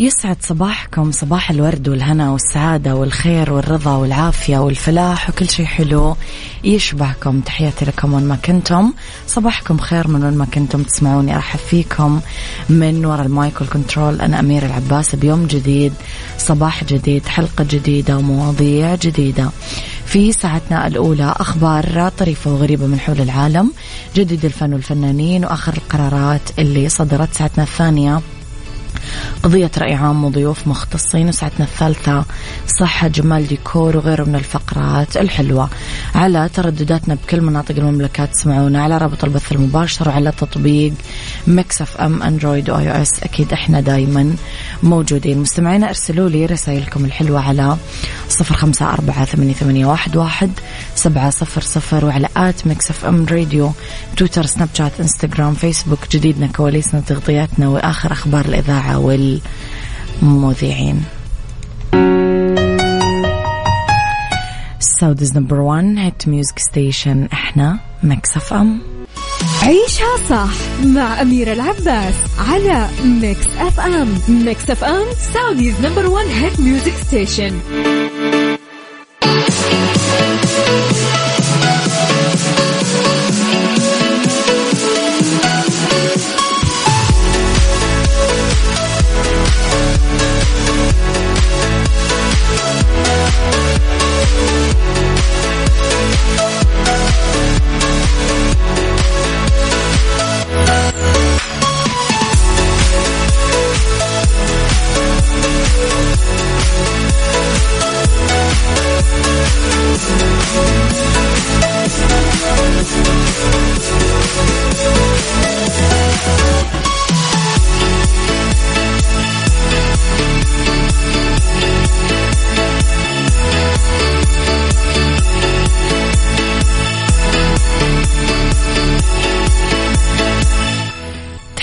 يسعد صباحكم صباح الورد والهنا والسعادة والخير والرضا والعافية والفلاح وكل شيء حلو يشبهكم تحياتي لكم وين ما كنتم. صباحكم خير من وين ما كنتم تسمعوني. أرحب فيكم من وراء ال mic وال control. أنا أميرة العباس. بيوم جديد صباح جديد حلقة جديدة ومواضيع جديدة. في ساعتنا الأولى أخبار طريفة وغريبة من حول العالم جديد الفن والفنانين وآخر القرارات اللي صدرت. ساعتنا الثانية قضية رأي عام وضيوف مختصين وساعتنا الثالثة. صحة جمال ديكور وغيره من الفقرات الحلوة. على تردداتنا بكل مناطق المملكة تسمعونا على رابط البث المباشر وعلى تطبيق ميكس اف ام أندرويد و iOS. أكيد إحنا دايما موجودين. مستمعينا ارسلوا لي رسائلكم الحلوة على صفر خمسة أربعة ثمانية, واحد, سبعة صفر صفر وعلى at ميكس اف ام راديو تويتر سناب شات انستغرام فيسبوك جديدنا كواليسنا تغطياتنا وآخر أخبار الإذاعة. والمذيعين. Saudi's number 1 hit music station إحنا ميكس اف ام عيشها صح مع أميرة العباس على ميكس أف أم ميكس أف أم Saudi's number 1 hit music station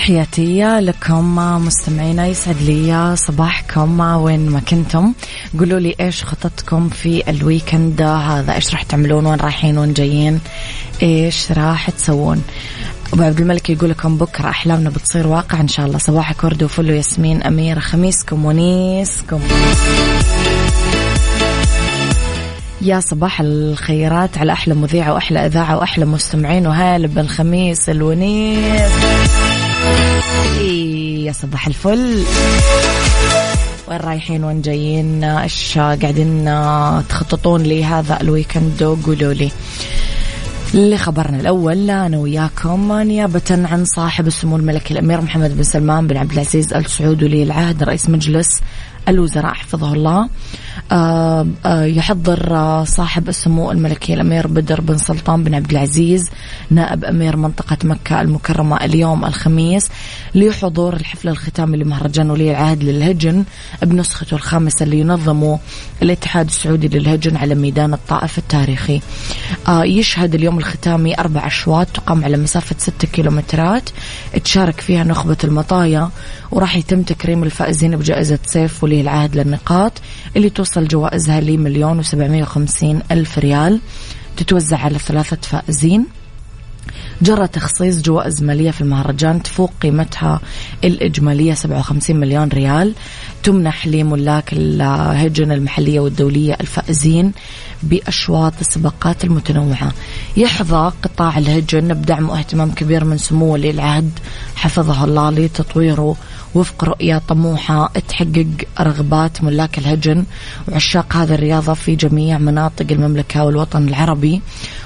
تحياتي لكم مستمعينا يسعد لي صباحكم وين ما كنتم. قولوا لي إيش خطتكم في ال weekend هذا؟ إيش راح تعملون؟ وين رايحين؟ وين جايين؟ إيش راح تسوون؟ أبو عبد الملك يقول لكم بكرة أحلامنا بتصير واقع إن شاء الله. صباحك ورد وفل وياسمين أميرة خميسكم ونيسكم. يا صباح الخيرات على أحلى مذيعه وأحلى أذاعة وأحلى مستمعين وهلا بالخميس الونيس. يا صباح الفل. وين رايحين؟ وين جايين؟ إيش قاعدين تخططون لهذا الويكند؟ قولوا لي. لخبرنا الأول أنا وياكم نيابة عن صاحب السمو الملكي الأمير محمد بن سلمان بن عبد العزيز آل سعود ولي العهد رئيس مجلس الوزراء حفظه الله. آه، آه، يحضر آه، صاحب السمو الملكي الأمير بدر بن سلطان بن عبد العزيز نائب أمير منطقة مكة المكرمة اليوم الخميس لحضور الحفل الختامي لمهرجان ولي العهد للهجن بنسخته الخامسة اللي ينظمه الاتحاد السعودي للهجن على ميدان الطائف التاريخي. يشهد اليوم الختامي أربع أشواط تقام على مسافة ستة كيلومترات. تشارك فيها نخبة المطايا وراح يتم تكريم الفائزين بجائزة سيف ولي العهد للنقاط اللي توصل جوائزها لمليون وسبعمية وخمسين ألف ريال تتوزع على ثلاثة فائزين. جرى تخصيص جوائز مالية في المهرجان تفوق قيمتها الإجمالية 57 مليون ريال تمنح لملاك الهجن المحلية والدولية الفائزين بأشواط السباقات المتنوعة. يحظى قطاع الهجن بدعم واهتمام كبير من سمو ولي العهد حفظه الله لتطويره وفق رؤية طموحة تحقق رغبات ملاك الهجن وعشاق هذه الرياضة في جميع مناطق المملكة والوطن العربي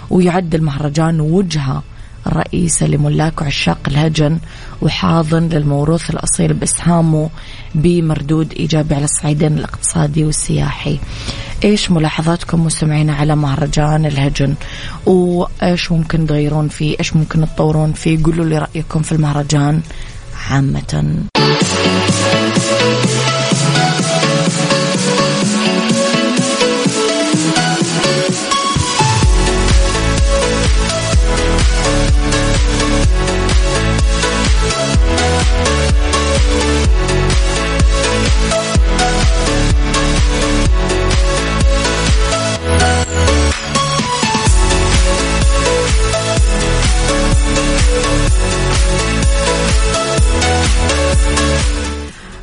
ويعد المهرجان وجهة رئيسة لملاك وعشاق الهجن وحاضن للموروث الأصيل بإسهامه بمردود إيجابي على الصعيدين الاقتصادي والسياحي. إيش ملاحظاتكم مستمعينا على مهرجان الهجن؟ وإيش ممكن تغيرون فيه؟ إيش ممكن تطورون فيه؟ قولوا لي رأيكم في المهرجان عامة.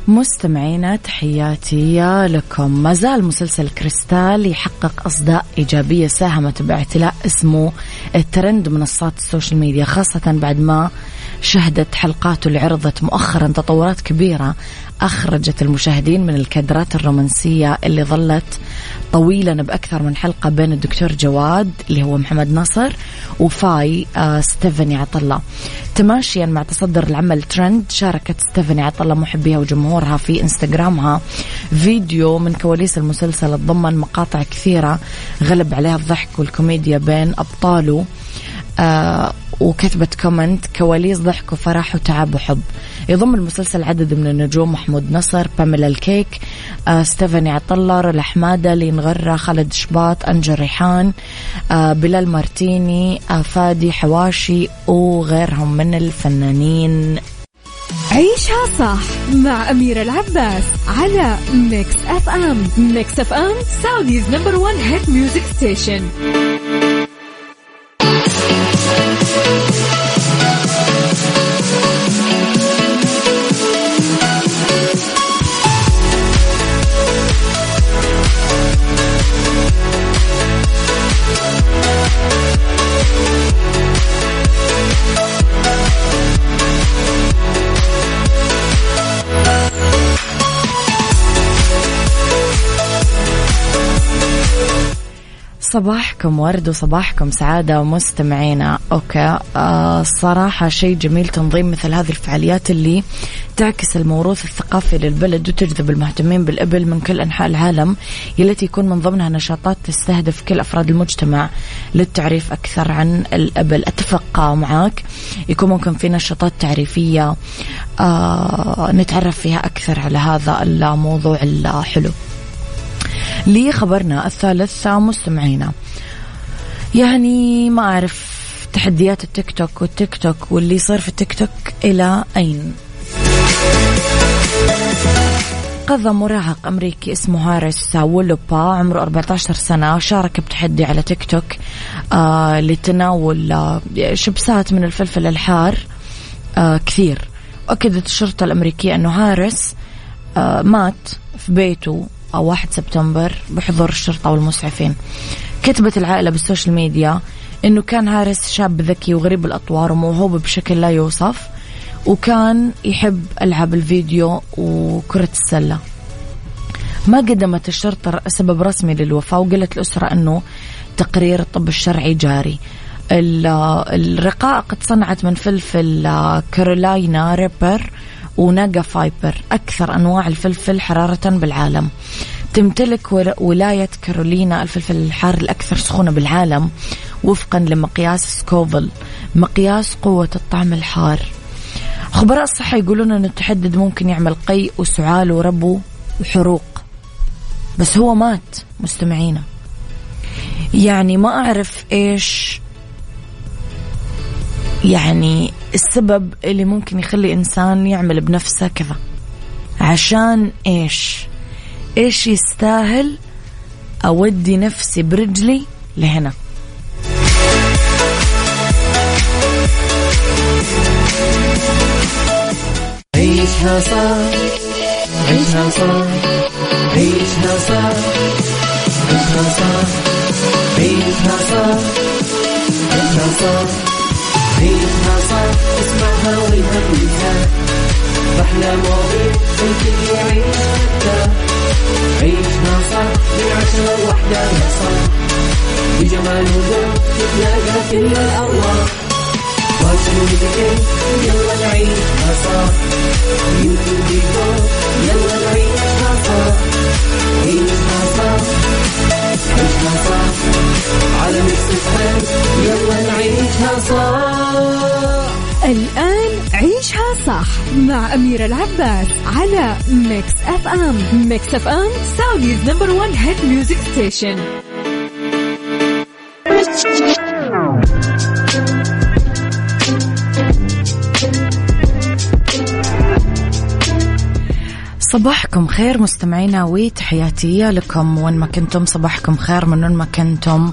مستمعينا تحياتي لكم. ما زال مسلسل كريستال يحقق أصداء إيجابية ساهمت باعتلاء اسمه الترند منصات ال social media خاصة بعد ما شهدت حلقاته اللي عرضت مؤخرا تطورات كبيرة أخرجت المشاهدين من الكادرات الرومانسية اللي ظلت طويلا بأكثر من حلقة بين الدكتور جواد اللي هو محمود نصر وفاي آه ستيفاني عطالله. تماشيا مع تصدر العمل ترند شاركت ستيفاني عطالله محبيها وجمهورها في إنستغرامها فيديو من كواليس المسلسل تضمن مقاطع كثيرة غلب عليها الضحك والكوميديا بين أبطاله. آه وكتبت comment كواليس ضحك وفرح وتعب وحب. يضم المسلسل عدد من النجوم محمود نصر باميلا الكك آه ستيفاني عطالله لا حمادة لين غرة خالد شباط أنجو ريحان آه بلال مارتيني آه فادي حواشي وغيرهم من الفنانين. عيشها صح مع أميرة العباس على ميكس أف أم ميكس أف أم Saudi's number one hit music station صباحكم ورد وصباحكم سعادة ومستمعينا. أوكي. آه صراحة شيء جميل تنظيم مثل هذه الفعاليات اللي تعكس الموروث الثقافي للبلد وتجذب المهتمين بالإبل من كل أنحاء العالم التي يكون من ضمنها نشاطات تستهدف كل أفراد المجتمع للتعريف أكثر عن الإبل. أتفق معك يكون ممكن في نشاطات تعريفية. آه نتعرف فيها أكثر على هذا الموضوع الحلو. لخبرنا الثالث مستمعينا. يعني ما أعرف تحديات التيك توك والتيك توك واللي يصير في التيك توك إلى أين؟ قضى مراهق أمريكي اسمه هاريس وولوبا عمره 14 سنة شارك بتحدي على تيك توك آه لتناول آه شبسات من الفلفل الحار آه كثير. أكدت الشرطة الأمريكية أنه هاريس آه مات في بيته 1 سبتمبر بحضور الشرطة والمسعفين. كتبت العائلة بال social media أنه كان هاريس شاب ذكي وغريب الأطوار وموهوب بشكل لا يوصف وكان يحب ألعاب الفيديو وكرة السلة. ما قدمت الشرطة سبب رسمي للوفاة وقالت الأسرة أنه تقرير الطب الشرعي جاري. الرقائق تصنعت من فلفل كارولاينا ريبر وناجا فايبر أكثر أنواع الفلفل حرارة بالعالم. تمتلك ولاية كارولينا الفلفل الحار الأكثر سخونة بالعالم وفقا لمقياس سكوفل مقياس قوة الطعم الحار. خبراء الصحة يقولون أن التحدي ممكن يعمل قيء وسعال وربو وحروق. بس هومات مستمعينا. يعني ما أعرف إيش يعني السبب اللي ممكن يخلي إنسان يعمل بنفسه كذا. عشان إيش؟ إيش يستاهل أودي نفسي برجلي لهنا؟ عيشها صح عيشها صح عيشها صح عيشها صح عيشها صح عيشها صح. عيشها صح اسمعها والهم ينزاح أحلى مواضيع الكل يعيش ترتاح عيشها صح من عشرة لوحدة يا صاح بجمال وذوق تتلاقى كل الأرواح فاشل وذكر يلا نعيشها صح وديكور يلا نعيشها صح عيشها صح عيشها صح الآن عيشها صح مع أميرة العباس على Mix FM Mix FM Saudi's number one hit music station صباحكم خير مستمعينا وتحياتي لكم. وين ما كنتم صباحكم خير من وين ما كنتم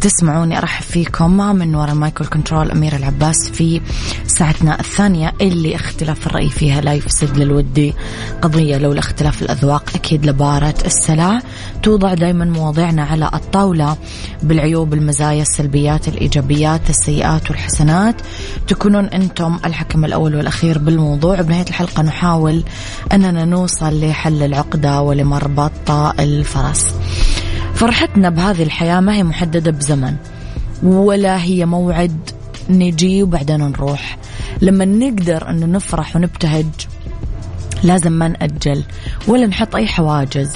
تسمعوني أرحب فيكم من وراء المايك والكنترول أميرة العباس في ساعتنا الثانية اللي اختلاف الرأي فيها لا يفسد للود قضية لولا اختلاف الأذواق أكيد لبارت السلع. توضع دائما مواضيعنا على الطاولة بالعيوب المزايا السلبيات الإيجابيات السيئات والحسنات. تكونون أنتم الحكم الأول والأخير بالموضوع. بنهاية الحلقة نحاول أننا نوصل لحل العقدة ولمربط الفرس. فرحتنا بهذه الحياة ما هي محددة بزمن ولا هي موعد نجي وبعدين نروح. لما نقدر أنه نفرح ونبتهج لازم ما نأجل ولا نحط أي حواجز.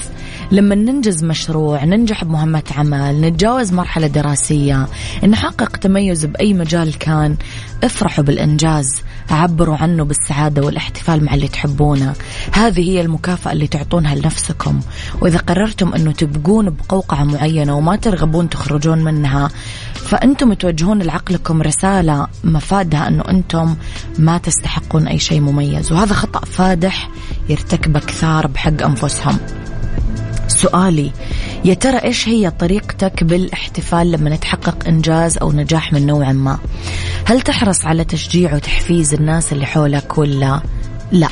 لما ننجز مشروع ننجح بمهمة عمل نتجاوز مرحلة دراسية نحقق تميز بأي مجال كان افرحوا بالإنجاز عبروا عنه بالسعادة والاحتفال مع اللي تحبونه. هذه هي المكافأة اللي تعطونها لنفسكم. وإذا قررتم أنه تبقون بقوقعة معينة وما ترغبون تخرجون منها فأنتم توجهون لعقلكم رسالة مفادها أنه أنتم ما تستحقون أي شيء مميز. وهذا خطأ فادح يرتكبه كثار بحق أنفسهم. سؤالي يا ترى إيش هي طريقتك بالاحتفال لما تحقق إنجاز أو نجاح من نوع ما؟ هل تحرص على تشجيع وتحفيز الناس اللي حولك ولا لا؟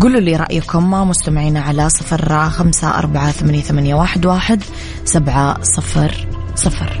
قولوا لي رأيكم مستمعين على صفر خمسة أربعة ثمانية, ثمانية واحد, واحد سبعة صفر صفر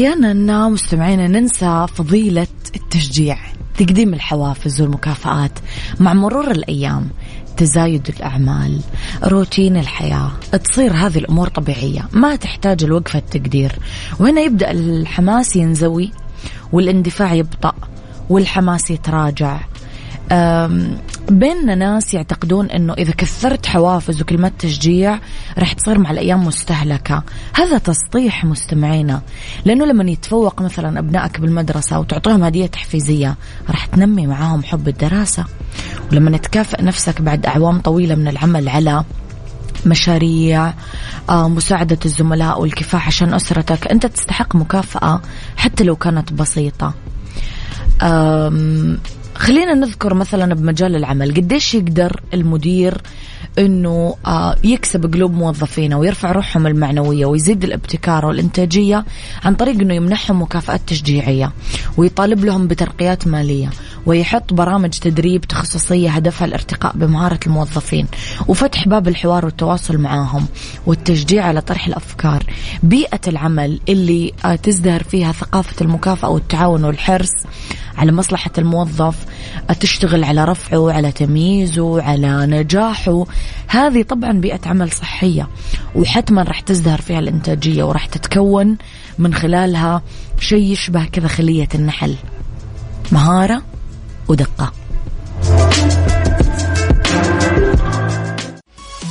أحيانا مستمعينا ننسى فضيلة التشجيع تقديم الحوافز والمكافآت مع مرور الأيام تزايد الأعمال روتين الحياة تصير هذه الأمور طبيعية ما تحتاج الوقفة التقدير. وهنا يبدأ الحماس ينزوي؟ والإندفاع يبطأ والحماس يتراجع. بيننا ناس يعتقدون إنه إذا كثرت حوافز وكلمات تشجيع راح تصير مع الأيام مستهلكة. هذا تسطيح مستمعينا. لأنه لما يتفوق مثلا أبنائك بالمدرسة وتعطيهم هدية تحفيزية راح تنمي معاهم حب الدراسة. ولما تكافئ نفسك بعد أعوام طويلة من العمل على مشاريع مساعدة الزملاء والكفاح عشان أسرتك أنت تستحق مكافأة حتى لو كانت بسيطة. خلينا نذكر مثلا بمجال العمل قديش يقدر المدير إنه آه، يكسب قلوب موظفينه ويرفع روحهم المعنوية ويزيد الابتكار والإنتاجية عن طريق إنه يمنحهم مكافآت تشجيعية ويطالب لهم بترقيات مالية ويحط برامج تدريب تخصصية هدفها الارتقاء بمهارة الموظفين وفتح باب الحوار والتواصل معاهم والتشجيع على طرح الأفكار. بيئة العمل اللي آه، تزدهر فيها ثقافة المكافأة والتعاون والحرص على مصلحة الموظف تشتغل على رفعه على تمييزه على نجاحه. هذه طبعا بيئة عمل صحية وحتما راح تزدهر فيها الإنتاجية وراح تتكون من خلالها شيء يشبه كذا خلية النحل مهارة ودقة.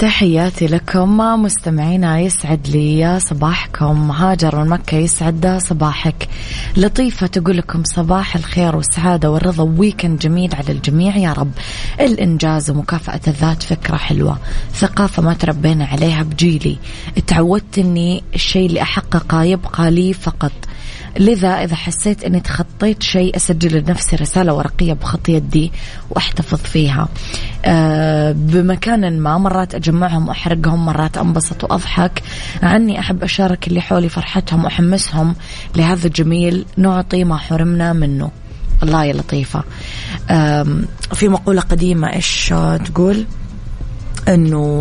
تحياتي لكم مستمعينا يسعد لي صباحكم. هاجر من مكة يسعد صباحك. لطيفة تقول لكم صباح الخير والسعادة والرضا ويكند جميل على الجميع يا رب. الإنجاز ومكافأة الذات فكرة حلوة. ثقافة ما تربينا عليها بجيلي. تعودت أني الشيء اللي أحققه يبقى لي فقط. لذا إذا حسيت أني تخطيت شيء أسجل لنفسي رسالة ورقية بخط يدي وأحتفظ فيها. أه بمكان ما مرات أجمعهم وأحرقهم مرات أنبسط وأضحك. عني أحب أشارك اللي حولي فرحتهم وأحمسهم لهذا الجميل. نعطي ما حرمنا منه. الله يا لطيفة. في مقولة قديمة إيش تقول؟ أنه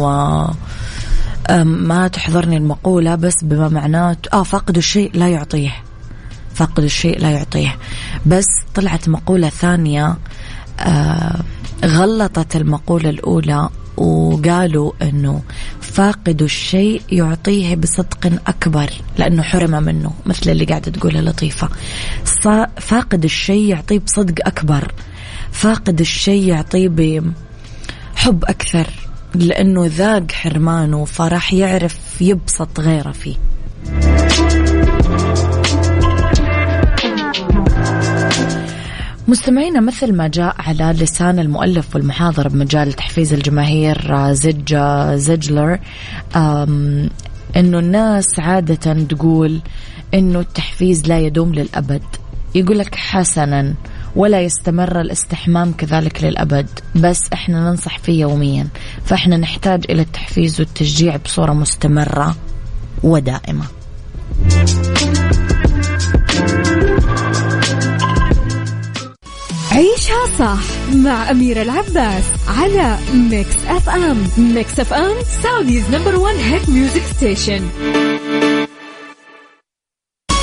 ما تحضرني المقولة بس بما معناه آه فاقد الشيء لا يعطيه. فاقد الشيء لا يعطيه. بس طلعت مقولة ثانية آه غلطت المقولة الأولى وقالوا أنه فاقد الشيء يعطيه بصدق أكبر لأنه حرم منه مثل اللي قاعدة تقولها لطيفة. فاقد الشيء يعطيه بصدق أكبر. فاقد الشيء يعطيه بحب أكثر لأنه ذاق حرمانه فراح يعرف يبسط غيره فيه. مستمعينا مثل ما جاء على لسان المؤلف والمحاضر بمجال تحفيز الجماهير آه، زج آه، زجلر إنه الناس عادة تقول إنه التحفيز لا يدوم للأبد. يقول لك حسنا ولا يستمر الاستحمام كذلك للأبد. بس إحنا ننصح فيه يوميا. فإحنا نحتاج إلى التحفيز والتشجيع بصورة مستمرة ودائمة. عيشها صح مع أميرة العباس على Mix FM Mix FM Saudi's number one hit music station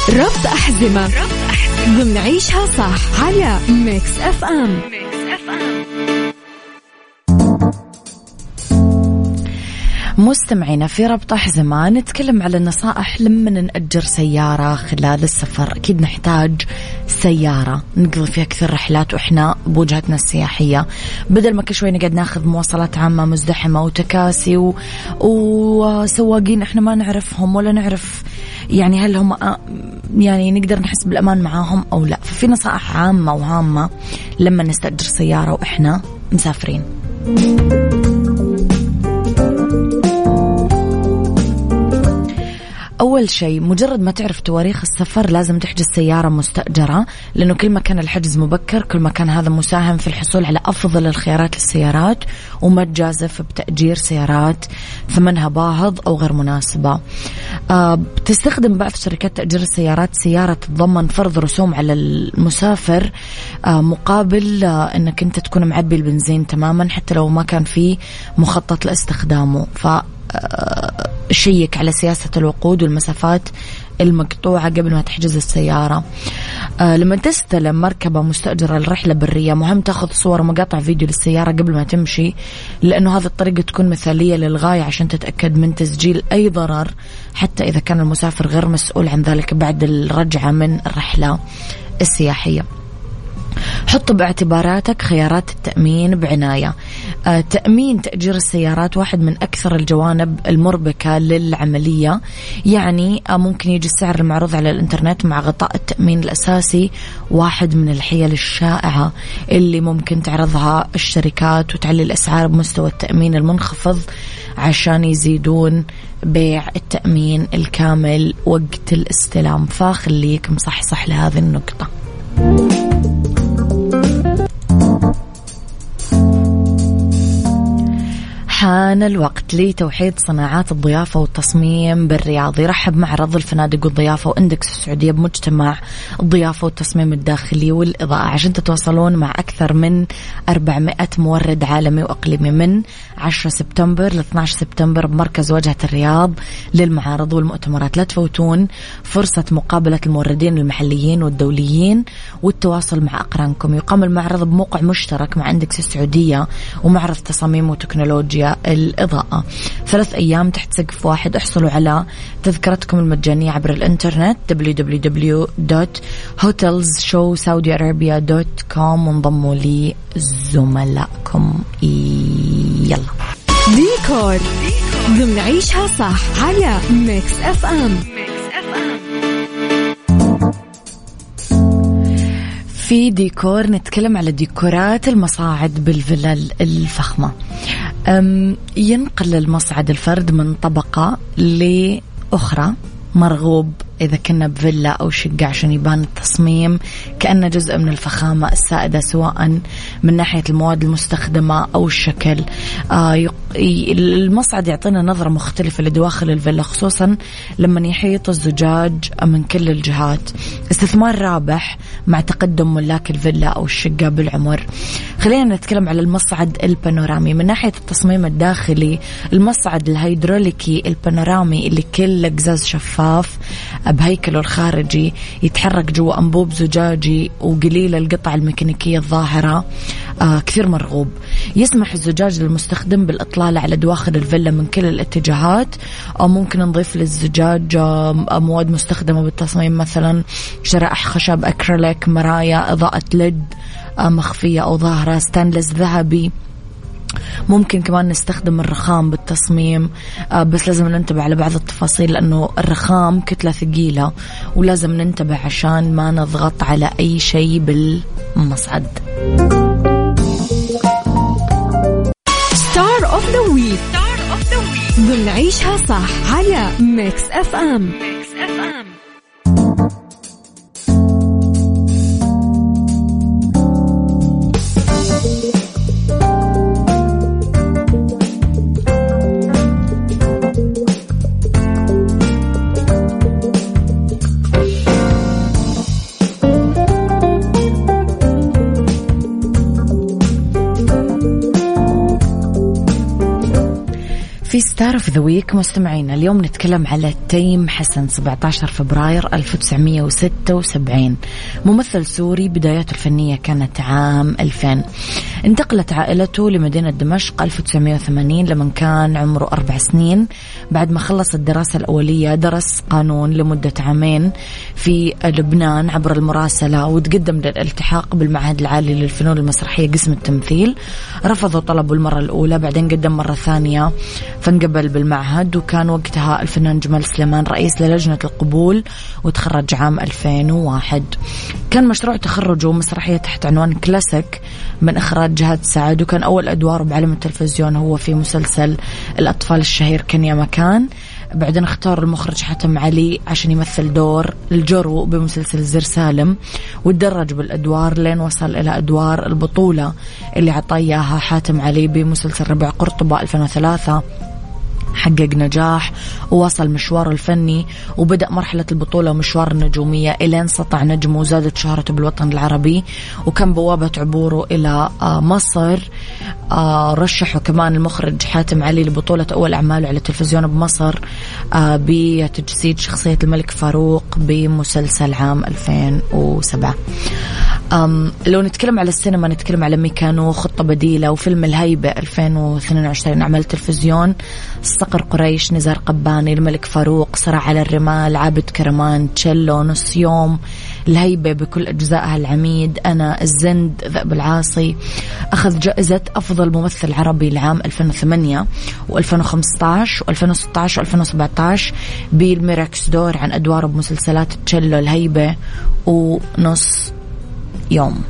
ربط أحزمة. ضمن عيشها صح على Mix FM Mix مستمعينا في ربط أحزمة نتكلم على النصائح لما نأجر سيارة خلال السفر. أكيد نحتاج سيارة. نقضي فيها كثير رحلات وإحنا بوجهتنا السياحية. بدل ما كل شوي نقعد ناخذ مواصلات عامة مزدحمة وتكاسي و... وسواقين إحنا ما نعرفهم ولا نعرف يعني هل هم يعني نقدر نحس بالأمان معاهم أو لا. ففي نصائح عامة وهامة لما نستأجر سيارة وإحنا مسافرين. أول شيء مجرد ما تعرف تواريخ السفر لازم تحجز سيارة مستأجرة لأنه كل ما كان الحجز مبكر كل ما كان هذا مساهم في الحصول على أفضل الخيارات للسيارات وما تجازف بتأجير سيارات ثمنها باهظ أو غير مناسبة. آه بتستخدم بعض شركات تأجير السيارات سيارة تتضمن فرض رسوم على المسافر آه مقابل آه أنك أنت تكون معبي البنزين تماما حتى لو ما كان في مخطط لاستخدامه. ف شيك على سياسة الوقود والمسافات المقطوعة قبل ما تحجز السيارة. آه لما تستلم مركبة مستأجرة لرحلة برية مهم تاخذ صور ومقاطع فيديو للسيارة قبل ما تمشي لأنه هذه الطريقة تكون مثالية للغاية عشان تتأكد من تسجيل أي ضرر حتى إذا كان المسافر غير مسؤول عن ذلك بعد الرجعة من الرحلة السياحية. حط باعتباراتك خيارات التأمين بعناية. آه، تأمين تأجير السيارات واحد من أكثر الجوانب المربكة للعملية. يعني آه، ممكن يجي السعر المعروض على الإنترنت مع غطاء التأمين الأساسي واحد من الحيل الشائعة اللي ممكن تعرضها الشركات وتعلي الأسعار بمستوى التأمين المنخفض عشان يزيدون بيع التأمين الكامل وقت الاستلام. فخليك مصحصح لهذه النقطة. حان الوقت لتوحيد صناعات الضيافة والتصميم بالرياض. يرحب معرض الفنادق والضيافة وإندكس السعودية بمجتمع الضيافة والتصميم الداخلي والإضاءة. عشان تتواصلون مع أكثر من 400 مورد عالمي وإقليمي من 10 سبتمبر ل 12 سبتمبر بمركز واجهة الرياض للمعارض والمؤتمرات. لا تفوتون فرصة مقابلة الموردين المحليين والدوليين والتواصل مع أقرانكم. يقام المعرض بموقع مشترك مع إندكس السعودية ومعرض تصاميم وتكنولوجيا الإضاءة. ثلاث أيام تحت سقف واحد. احصلوا على تذكرتكم المجانية عبر الإنترنت www.hotelsshowsaudiarabia.com وانضموا لزملائكم. يلا. ديكور. ضمن عيشها صح على Mix FM في ديكور نتكلم على ديكورات المصاعد بالفلل الفخمة. ينقل المصعد الفرد من طبقة لأخرى مرغوب. إذا كنا بفيلا أو شقة عشان يبان التصميم كأنه جزء من الفخامة السائدة سواء من ناحية المواد المستخدمة أو الشكل. آه المصعد يعطينا نظرة مختلفة لدواخل الفيلا خصوصا لما يحيط الزجاج من كل الجهات. استثمار رابح مع تقدم ملاك الفيلا أو الشقة بالعمر. خلينا نتكلم على المصعد البانورامي. من ناحية التصميم الداخلي المصعد الهيدروليكي البانورامي اللي كله قزاز شفاف بهيكله الخارجي يتحرك جوا أنبوب زجاجي وقليل القطع الميكانيكية الظاهرة آه كثير مرغوب. يسمح الزجاج للمستخدم بالإطلالة على دواخل الفيلا من كل الاتجاهات أو ممكن نضيف للزجاج آه مواد مستخدمة بالتصميم مثلا شرائح خشب أكريليك مرايا إضاءة LED آه مخفية أو ظاهرة ستانلس ذهبي. ممكن كمان نستخدم الرخام بالتصميم. آه، بس لازم ننتبه على بعض التفاصيل لأنه الرخام كتلة ثقيلة ولازم ننتبه عشان ما نضغط على أي شيء بالمصعد. ستار اوف ذا ويك ضمن عيشها صح على ميكس اف ام في Star of the week مستمعينا اليوم نتكلم على تيم حسن 17 فبراير 1976 ممثل سوري بداياته الفنية كانت عام 2000 انتقلت عائلته لمدينة دمشق 1980 لما كان عمره أربع سنين. بعد ما خلص الدراسة الأولية درس قانون لمدة عامين في لبنان عبر المراسلة وتقدم للالتحاق بالمعهد العالي للفنون المسرحية قسم التمثيل. رفضوا طلبه المرة الأولى بعدين قدم مرة ثانية فانقبل بالمعهد وكان وقتها الفنان جمال سليمان رئيس للجنة القبول وتخرج عام 2001 كان مشروع تخرجه مسرحية تحت عنوان كلاسيك من إخراج جهاد سعد وكان أول أدواره بعالم التلفزيون هو في مسلسل الأطفال الشهير كان يا مكان. بعدين اختار المخرج حاتم علي عشان يمثل دور الجرو بمسلسل زر سالم وتدرج بالأدوار لين وصل إلى أدوار البطولة اللي عطاه اياها حاتم علي بمسلسل ربع قرطبة 2003 حقق نجاح وواصل مشواره الفني وبدأ مرحلة البطولة ومشوار النجومية إلين سطع نجمه وزادت شهرته بالوطن العربي وكان بوابة عبوره إلى آه، مصر. آه، رشحه كمان المخرج حاتم علي لبطولة أول أعماله على التلفزيون بمصر آه، بتجسيد شخصية الملك فاروق بمسلسل عام 2007 أم لو نتكلم على السينما نتكلم على ميكانو خطة بديلة وفيلم الهيبة 2022 أعمال تلفزيون صقر قريش نزار قباني الملك فاروق صراع على الرمال عابد كرمان تشيلو نص يوم الهيبة بكل أجزائها العميد أنا الزند ذئب العاصي. أخذ جائزة أفضل ممثل عربي لعام 2008 و2015 و2016 و2017 بالموريكس دور عن أدواره بمسلسلات تشيلو الهيبة ونص يوم